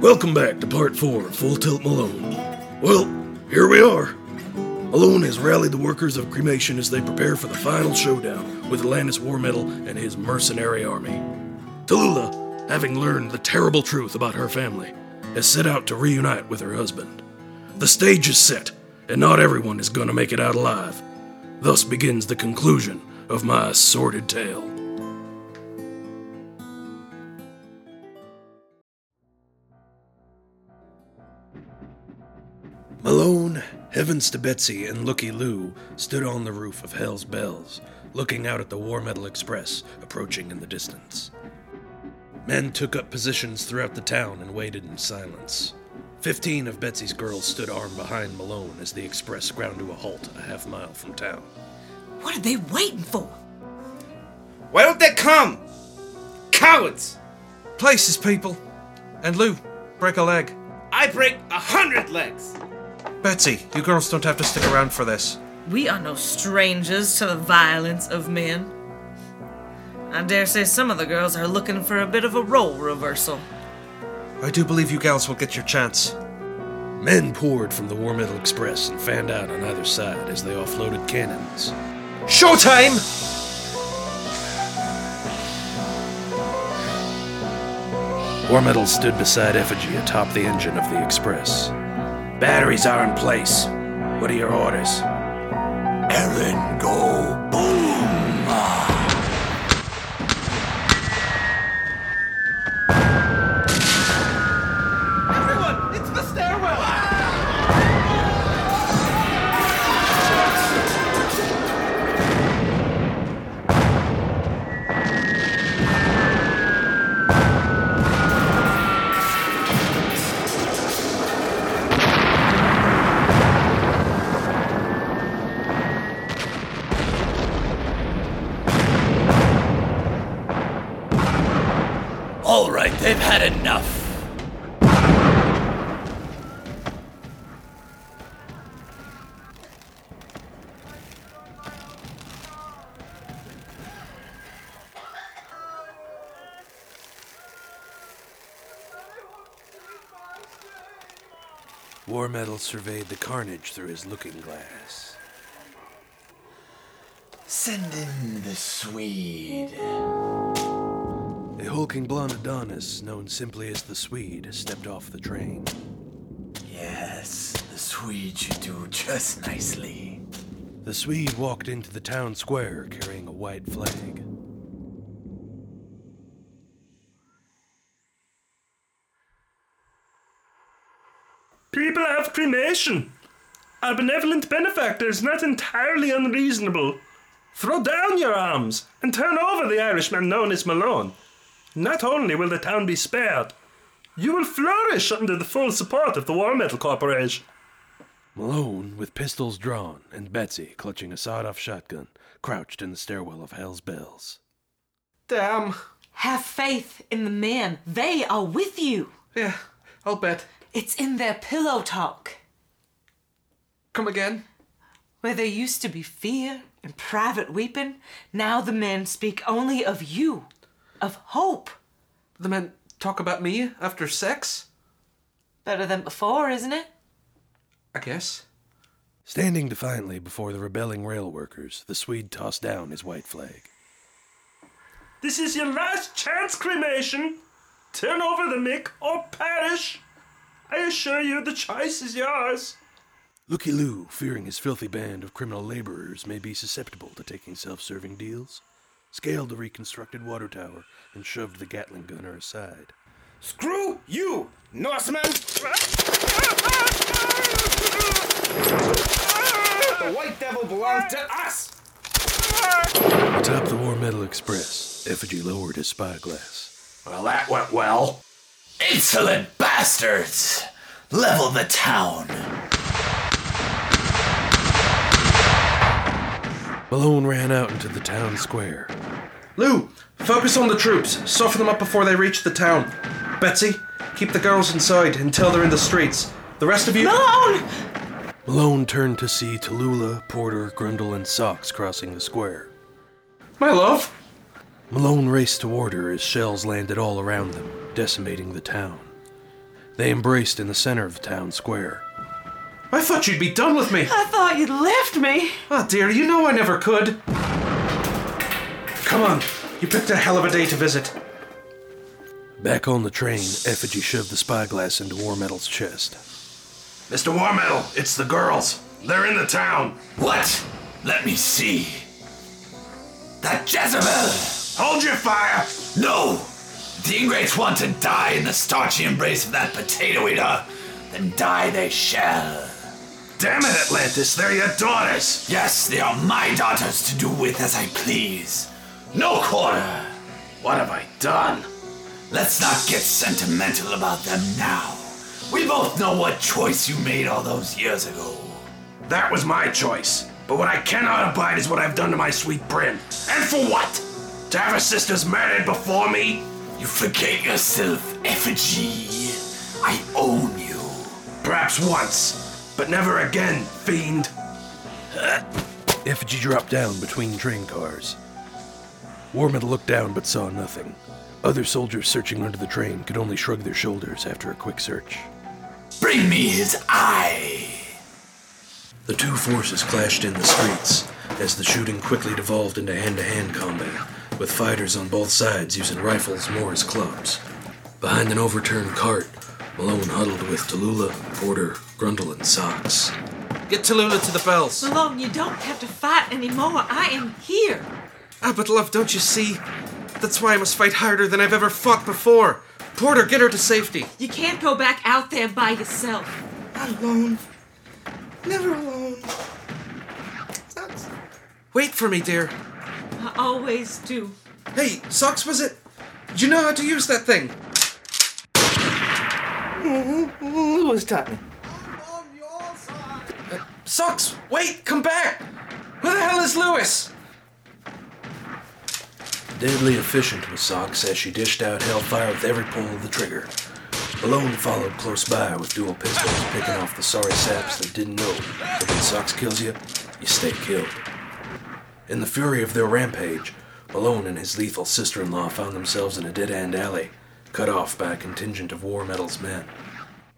Welcome back to part four of Full Tilt Malone. Well, here we are. Malone has rallied the workers of cremation as they prepare for the final showdown with Atlantis War Metal and his mercenary army. Tallulah, having learned the terrible truth about her family, has set out to reunite with her husband. The stage is set, and not everyone is going to make it out alive. Thus begins the conclusion of my sordid tale. Malone, Heavens to Betsy, and Looky Lou stood on the roof of Hell's Bells, looking out at the War Metal Express approaching in the distance. Men took up positions throughout the town and waited in silence. Fifteen of Betsy's girls stood armed behind Malone as the express ground to a halt a half mile from town. What are they waiting for? Why don't they come? Cowards! Places, people. And Lou, break a leg. I break a hundred legs! Betsy, you girls don't have to stick around for this. We are no strangers to the violence of men. I dare say some of the girls are looking for a bit of a role reversal. I do believe you gals will get your chance. Men poured from the War Metal Express and fanned out on either side as they offloaded cannons. Showtime! War Metal stood beside Effigy atop the engine of the Express. Batteries are in place. What are your orders? Ellen, go boom! All right, they've had enough. War Metal surveyed the carnage through his looking glass. Send in the Swede. A hulking blonde Adonis, known simply as the Swede, stepped off the train. Yes, the Swede should do just nicely. The Swede walked into the town square carrying a white flag. People have cremation. Our benevolent benefactor is not entirely unreasonable. Throw down your arms and turn over the Irishman known as Malone. Not only will the town be spared, you will flourish under the full support of the War Metal Corporation. Malone, with pistols drawn, and Betsy, clutching a sawed off shotgun, crouched in the stairwell of Hell's Bells. Damn. Have faith in the men. They are with you. Yeah, I'll bet. It's in their pillow talk. Come again? Where there used to be fear and private weeping, now the men speak only of you, of hope. The men talk about me after sex? Better than before, isn't it? I guess. Standing defiantly before the rebelling rail workers, the Swede tossed down his white flag. This is your last chance, cremation. Turn over the mick or perish. I assure you the choice is yours. Looky Lou, fearing his filthy band of criminal laborers may be susceptible to taking self serving deals, scaled the reconstructed water tower and shoved the Gatling gunner aside. Screw you, Norseman! The White Devil belongs to us! Atop the War Metal Express, Effigy lowered his spyglass. Well, that went well. Insolent bastards! Level the town. Malone ran out into the town square. Lou, focus on the troops. Soften them up before they reach the town. Betsy, keep the girls inside until they're in the streets. The rest of you. Malone! Malone turned to see Tallulah, Porter, Grundle, and Socks crossing the square. My love. Malone raced toward her as shells landed all around them, decimating the town. They embraced in the center of the town square. I thought you'd be done with me. I thought you'd left me. Ah, dear, you know I never could. Come on, you picked a hell of a day to visit. Back on the train, Effigy shoved the spyglass into War Metal's chest. Mr. War Warmetal, it's the girls. They're in the town. What? Let me see. That Jezebel! Hold your fire. No! The ingrates want to die in the starchy embrace of that potato eater. Then die they shall. Damn it, Atlantis, they're your daughters. Yes, they are my daughters to do with as I please. No quarter. What have I done? Let's not get sentimental about them now. We both know what choice you made all those years ago. That was my choice. But what I cannot abide is what I've done to my sweet Bryn. And for what? To have her sisters murdered before me? You forget yourself, effigy. I own you. Perhaps once, but never again, fiend. Effigy dropped down between train cars. Warman looked down but saw nothing. Other soldiers searching under the train could only shrug their shoulders after a quick search. Bring me his eye. The two forces clashed in the streets as the shooting quickly devolved into hand to hand combat, with fighters on both sides using rifles more as clubs. Behind an overturned cart, Malone huddled with Tallulah, Porter, Grundle, and Socks. Get Tallulah to the bells. Malone, you don't have to fight anymore. I am here. Ah, but love, don't you see? That's why I must fight harder than I've ever fought before. Porter, get her to safety. You can't go back out there by yourself. Not Alone. Never alone. Socks. Wait for me, dear. I always do. Hey, Socks, was it? Do you know how to use that thing? Who's talking? Socks, wait, come back! Who the hell is Lewis? Deadly efficient was Socks as she dished out hellfire with every pull of the trigger. Malone followed close by with dual pistols, picking off the sorry saps that didn't know that when Socks kills you, you stay killed. In the fury of their rampage, Malone and his lethal sister in law found themselves in a dead end alley, cut off by a contingent of War Metal's men.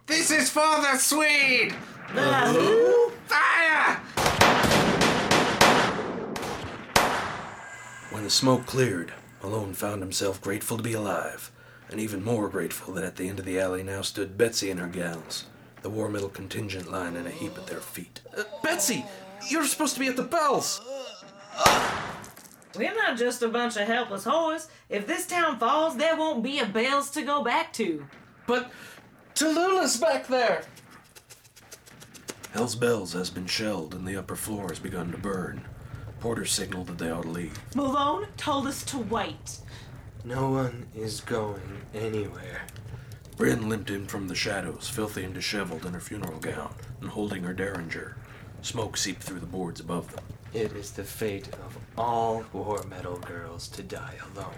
This is for the Swede. Ah. Fire! When the smoke cleared, Malone found himself grateful to be alive, and even more grateful that at the end of the alley now stood Betsy and her gals, the War Metal contingent lying in a heap at their feet. Uh, Betsy, you're supposed to be at the bells. We're not just a bunch of helpless whores. If this town falls, there won't be a bells to go back to. But Tallulah's back there. Hell's Bells has been shelled and the upper floor has begun to burn. Porter signaled that they ought to leave. Malone told us to wait. No one is going anywhere. Bryn limped in from the shadows, filthy and disheveled in her funeral gown, and holding her derringer. Smoke seeped through the boards above them. It is the fate of all war metal girls to die alone.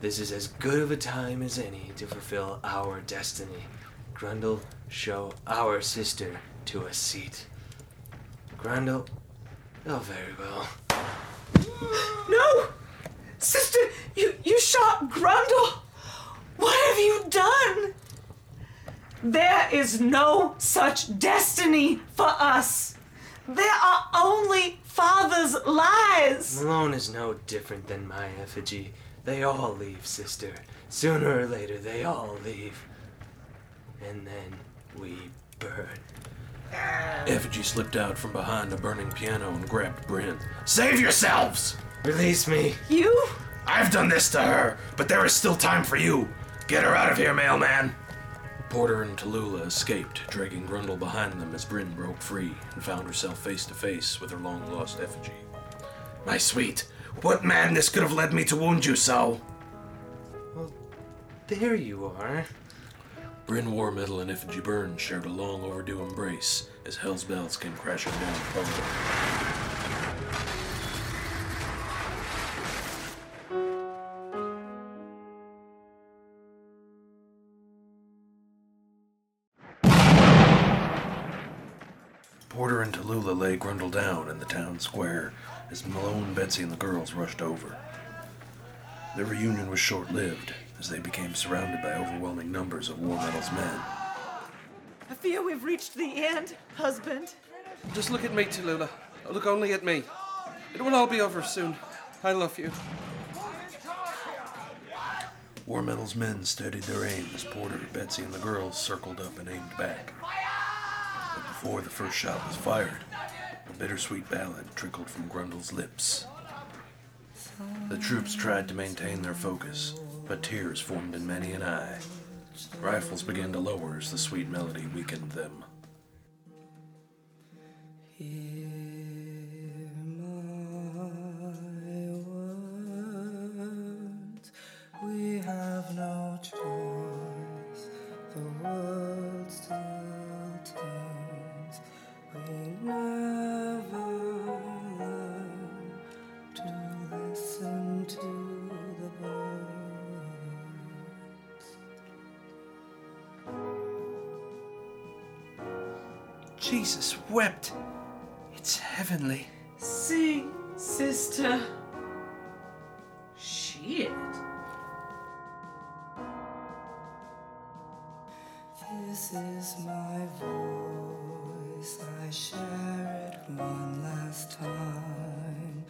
This is as good of a time as any to fulfill our destiny. Grundle, show our sister to a seat. Grundle, oh, very well. No! Sister, you, you shot Grundle! What have you done? There is no such destiny for us. There are only father's lies. Malone is no different than my effigy. They all leave, sister. Sooner or later, they all leave. And then we burn. Um, effigy slipped out from behind a burning piano and grabbed Bryn. Save yourselves! Release me. You? I've done this to her, but there is still time for you. Get her out of here, mailman. Porter and Tallulah escaped, dragging Grundle behind them as Bryn broke free and found herself face to face with her long lost effigy. My sweet, what madness could have led me to wound you so? Well, there you are. Bryn War Metal and Effigy Burns shared a long overdue embrace as Hell's Bells came crashing down upon them. Porter and Tallulah lay Grundle down in the town square as Malone, Betsy, and the girls rushed over. Their reunion was short lived as they became surrounded by overwhelming numbers of War Metal's men. I fear we've reached the end, husband. Just look at me, Tallulah. Look only at me. It will all be over soon. I love you. War Metal's men steadied their aim as Porter, Betsy, and the girls circled up and aimed back. But before the first shot was fired, a bittersweet ballad trickled from Grundle's lips. The troops tried to maintain their focus, but tears formed in many an eye. Rifles began to lower as the sweet melody weakened them. We have no choice. The world still turns. We Jesus wept. It's heavenly. Sing, sister. Shit. This is my voice. I share it one last time.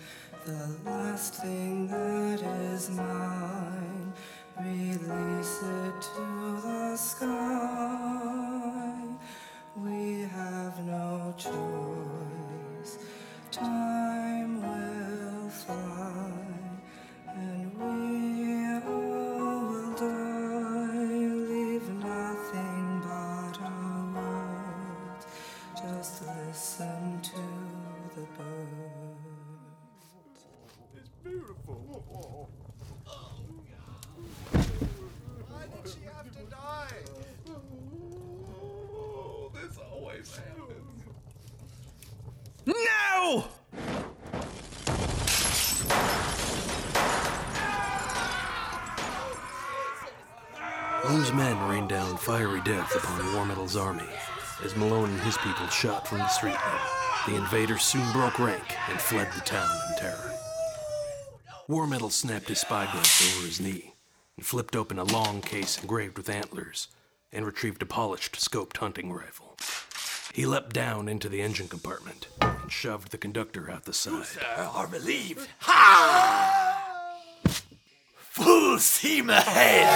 The last thing that is mine. Release it to the sky. Choice. Time will fly. And we all will die, leave nothing but our words. Just listen to the birds. No! Lou's men rained down fiery death upon War Metal's army. As Malone and his people shot from the street the invaders soon broke rank and fled the town in terror. War Metal snapped his spyglass over his knee and flipped open a long case engraved with antlers and retrieved a polished scoped hunting rifle. He leapt down into the engine compartment and shoved the conductor out the side. Are uh, relieved. Ha! Full steam ahead!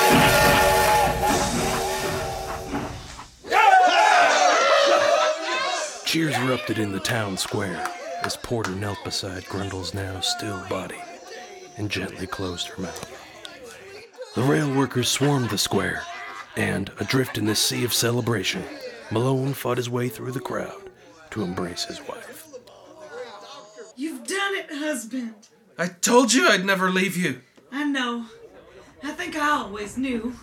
Cheers erupted in the town square as Porter knelt beside Grundle's now still body and gently closed her mouth. The rail workers swarmed the square, and, adrift in this sea of celebration, Malone fought his way through the crowd to embrace his wife. You've done it, husband. I told you I'd never leave you. I know. I think I always knew.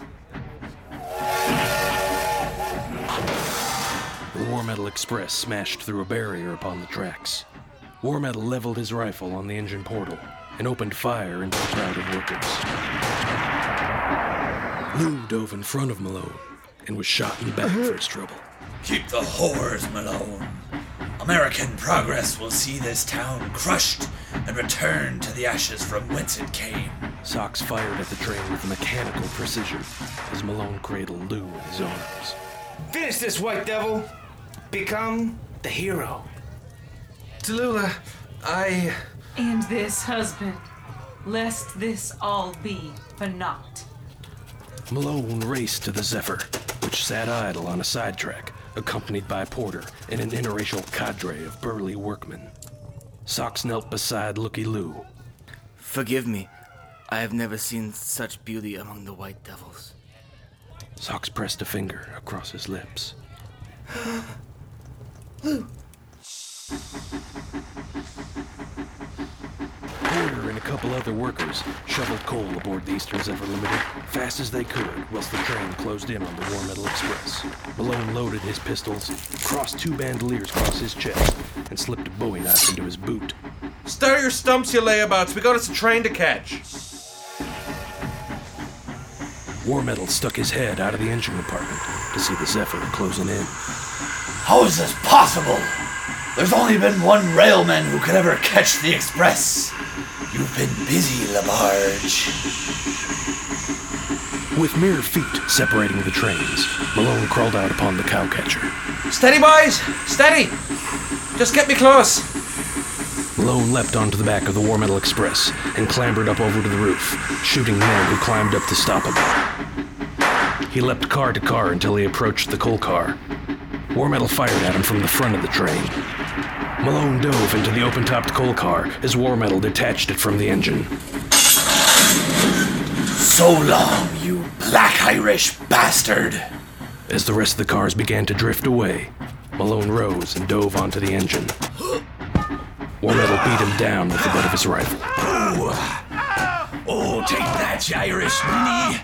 The War Metal Express smashed through a barrier upon the tracks. War Metal leveled his rifle on the engine portal and opened fire into the crowd of workers. Lou dove in front of Malone and was shot in the back for his trouble. Keep the whores, Malone. American progress will see this town crushed and return to the ashes from whence it came. Socks fired at the train with mechanical precision as Malone cradled Lou in his arms. Finish this, White Devil. Become the hero. Tallulah, I. And this, husband, lest this all be for naught. Malone raced to the Zephyr, which sat idle on a sidetrack, accompanied by a Porter and an interracial cadre of burly workmen. Socks knelt beside Looky Lou. Forgive me. I have never seen such beauty among the white devils. Socks pressed a finger across his lips. Porter and a couple other workers shoveled coal aboard the Eastern Zephyr Limited fast as they could whilst the train closed in on the War Metal Express. Malone loaded his pistols, crossed two bandoliers across his chest, and slipped a bowie knife into his boot. Start your stumps, you layabouts. We got us a train to catch. War Metal stuck his head out of the engine compartment to see the Zephyr closing in. How is this possible? There's only been one railman who could ever catch the express. You've been busy, Labarge. With mere feet separating the trains, Malone crawled out upon the cowcatcher. Steady, boys! Steady! Just get me close! Malone leapt onto the back of the War Metal Express and clambered up over to the roof, shooting men who climbed up to stop him. He leapt car to car until he approached the coal car. War Metal fired at him from the front of the train. Malone dove into the open topped coal car as War Metal detached it from the engine. So long, you black Irish bastard! As the rest of the cars began to drift away, Malone rose and dove onto the engine. War Metal beat him down with the butt of his rifle. Oh, oh take that, you Irish ninny!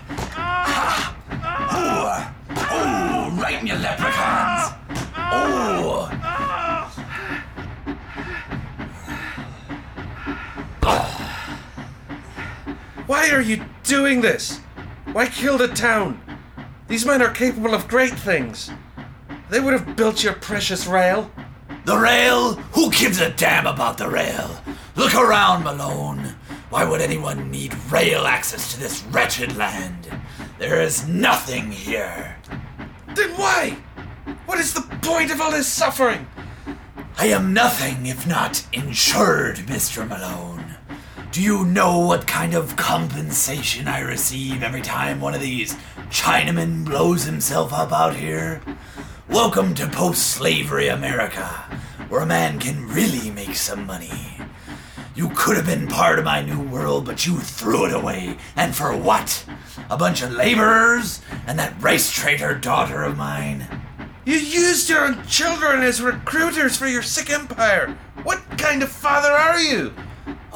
Oh, oh, right in your leprechauns! Oh! Why are you doing this? Why kill the town? These men are capable of great things. They would have built your precious rail. The rail? Who gives a damn about the rail? Look around, Malone. Why would anyone need rail access to this wretched land? There is nothing here. Then why? What is the point of all this suffering? I am nothing if not insured, Mr. Malone. Do you know what kind of compensation I receive every time one of these Chinamen blows himself up out here? Welcome to post slavery America, where a man can really make some money. You could have been part of my new world, but you threw it away. And for what? A bunch of laborers and that race traitor daughter of mine? You used your own children as recruiters for your sick empire. What kind of father are you?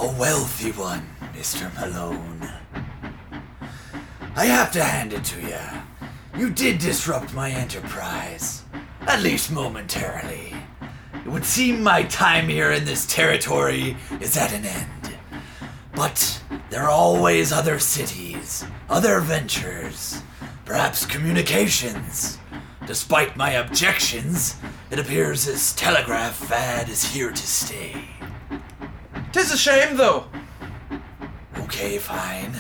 A wealthy one, Mr. Malone. I have to hand it to you. You did disrupt my enterprise, at least momentarily. It would seem my time here in this territory is at an end. But there are always other cities, other ventures, perhaps communications. Despite my objections, it appears this telegraph fad is here to stay. Tis a shame, though. Okay, fine.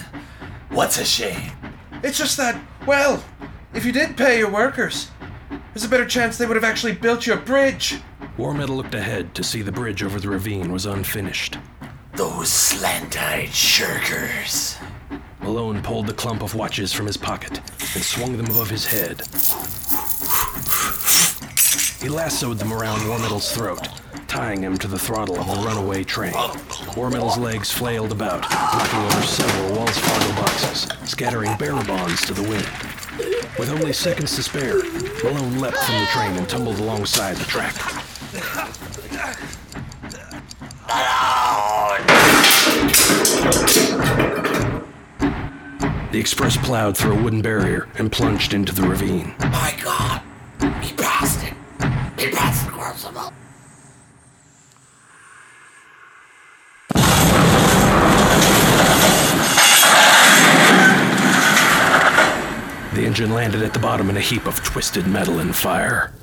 What's a shame? It's just that, well, if you did pay your workers, there's a better chance they would have actually built you a bridge. War Metal looked ahead to see the bridge over the ravine was unfinished. Those slant eyed shirkers. Malone pulled the clump of watches from his pocket and swung them above his head. He lassoed them around War Metal's throat, tying him to the throttle of a runaway train. War Metal's legs flailed about, knocking over several Wells boxes, scattering bearer bonds to the wind. With only seconds to spare, Malone leapt from the train and tumbled alongside the track. The express plowed through a wooden barrier and plunged into the ravine. Engine landed at the bottom in a heap of twisted metal and fire.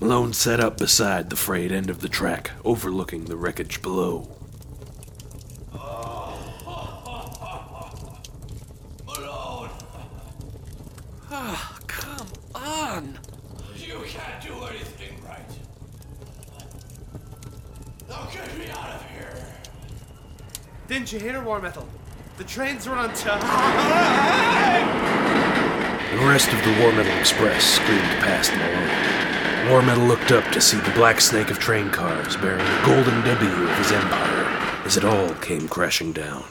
Malone sat up beside the frayed end of the track, overlooking the wreckage below. Malone! Ah, come on! You can't do anything right. Now get me out of here! Didn't you hear, War Metal? The trains run on time. The rest of the War Metal Express screamed past Malone. War Metal looked up to see the black snake of train cars bearing the golden W of his empire as it all came crashing down.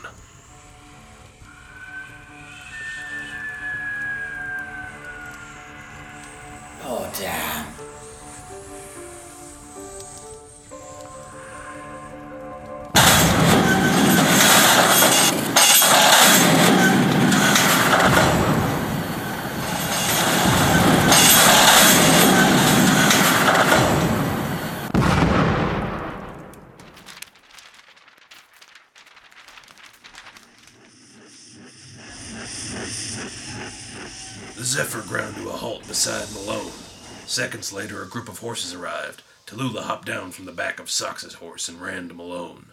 Seconds later, a group of horses arrived. Tallulah hopped down from the back of Socks's horse and ran to Malone.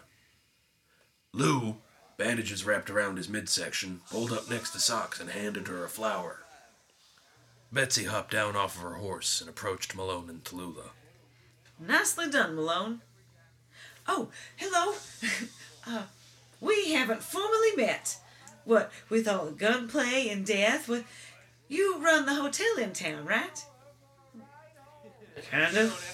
Lou, bandages wrapped around his midsection, pulled up next to Socks, and handed her a flower. Betsy hopped down off of her horse and approached Malone and Tallulah. Nicely done, Malone. Oh, hello. uh, we haven't formally met. What, with all the gunplay and death, what, you run the hotel in town, right? Kind of.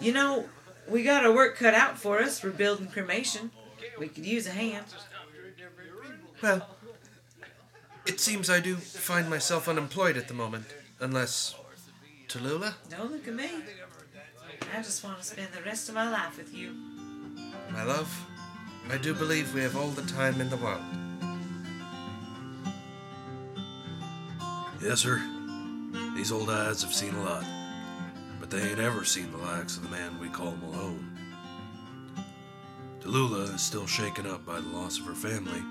You know, we got our work cut out for us rebuilding cremation. We could use a hand. Well, it seems I do find myself unemployed at the moment, unless. Tallulah? Don't look at me. I just want to spend the rest of my life with you. My love, I do believe we have all the time in the world. Yes, sir. These old eyes have seen a lot, but they ain't ever seen the likes of the man we call Malone. Tallulah is still shaken up by the loss of her family,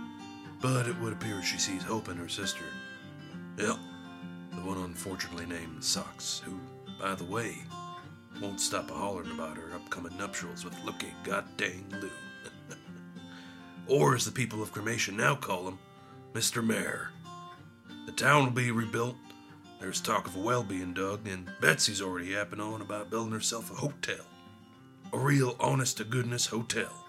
but it would appear she sees hope in her sister. Yep, the one unfortunately named Socks, who, by the way, won't stop a hollering about her upcoming nuptials with looky goddang Lou. or as the people of cremation now call him, Mr. Mayor. The town will be rebuilt. There's talk of a well being dug, and Betsy's already yapping on about building herself a hotel. A real honest to goodness hotel.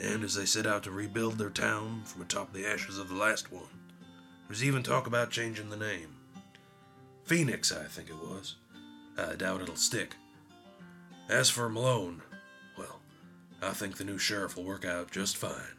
And as they set out to rebuild their town from atop the ashes of the last one, there's even talk about changing the name. Phoenix, I think it was. I doubt it'll stick. As for Malone, well, I think the new sheriff will work out just fine.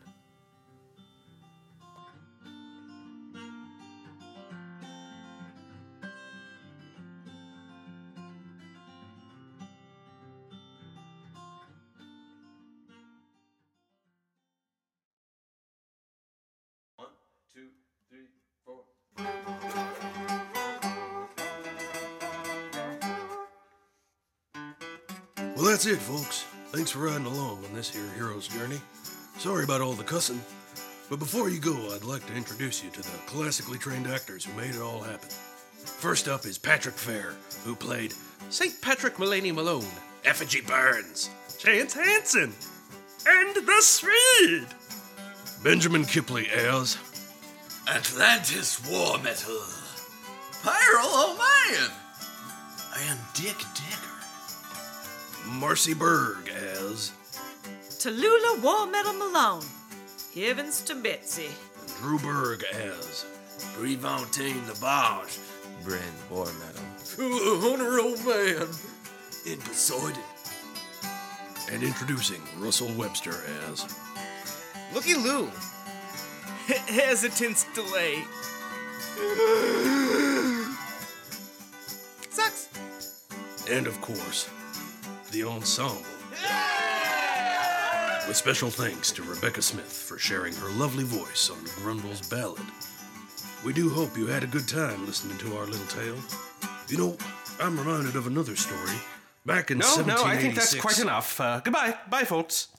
It, folks. Thanks for riding along on this here hero's journey. Sorry about all the cussing, but before you go, I'd like to introduce you to the classically trained actors who made it all happen. First up is Patrick Fair, who played St. Patrick Mulaney Malone. Effigy Burns, Chance Hansen. And the Swede. Benjamin Kipley as Atlantis War Metal. Pyro O'Mayan. And Dick Digger. Marcy Berg as Tallulah War Metal Malone. Heavens to Betsy. Drew Berg as Prefontaine the Barge. Bryn War Metal. Hunter Old Man. In Poseidon. and introducing Russell Webster as Looky Lou. Hesitance delay. Sucks. and of course the ensemble. With special thanks to Rebecca Smith for sharing her lovely voice on Grundle's ballad. We do hope you had a good time listening to our little tale. You know, I'm reminded of another story. Back in No, no, I think that's quite enough. Uh, goodbye. Bye, folks.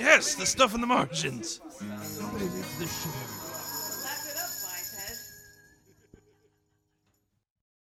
Yes, the stuff in the margins.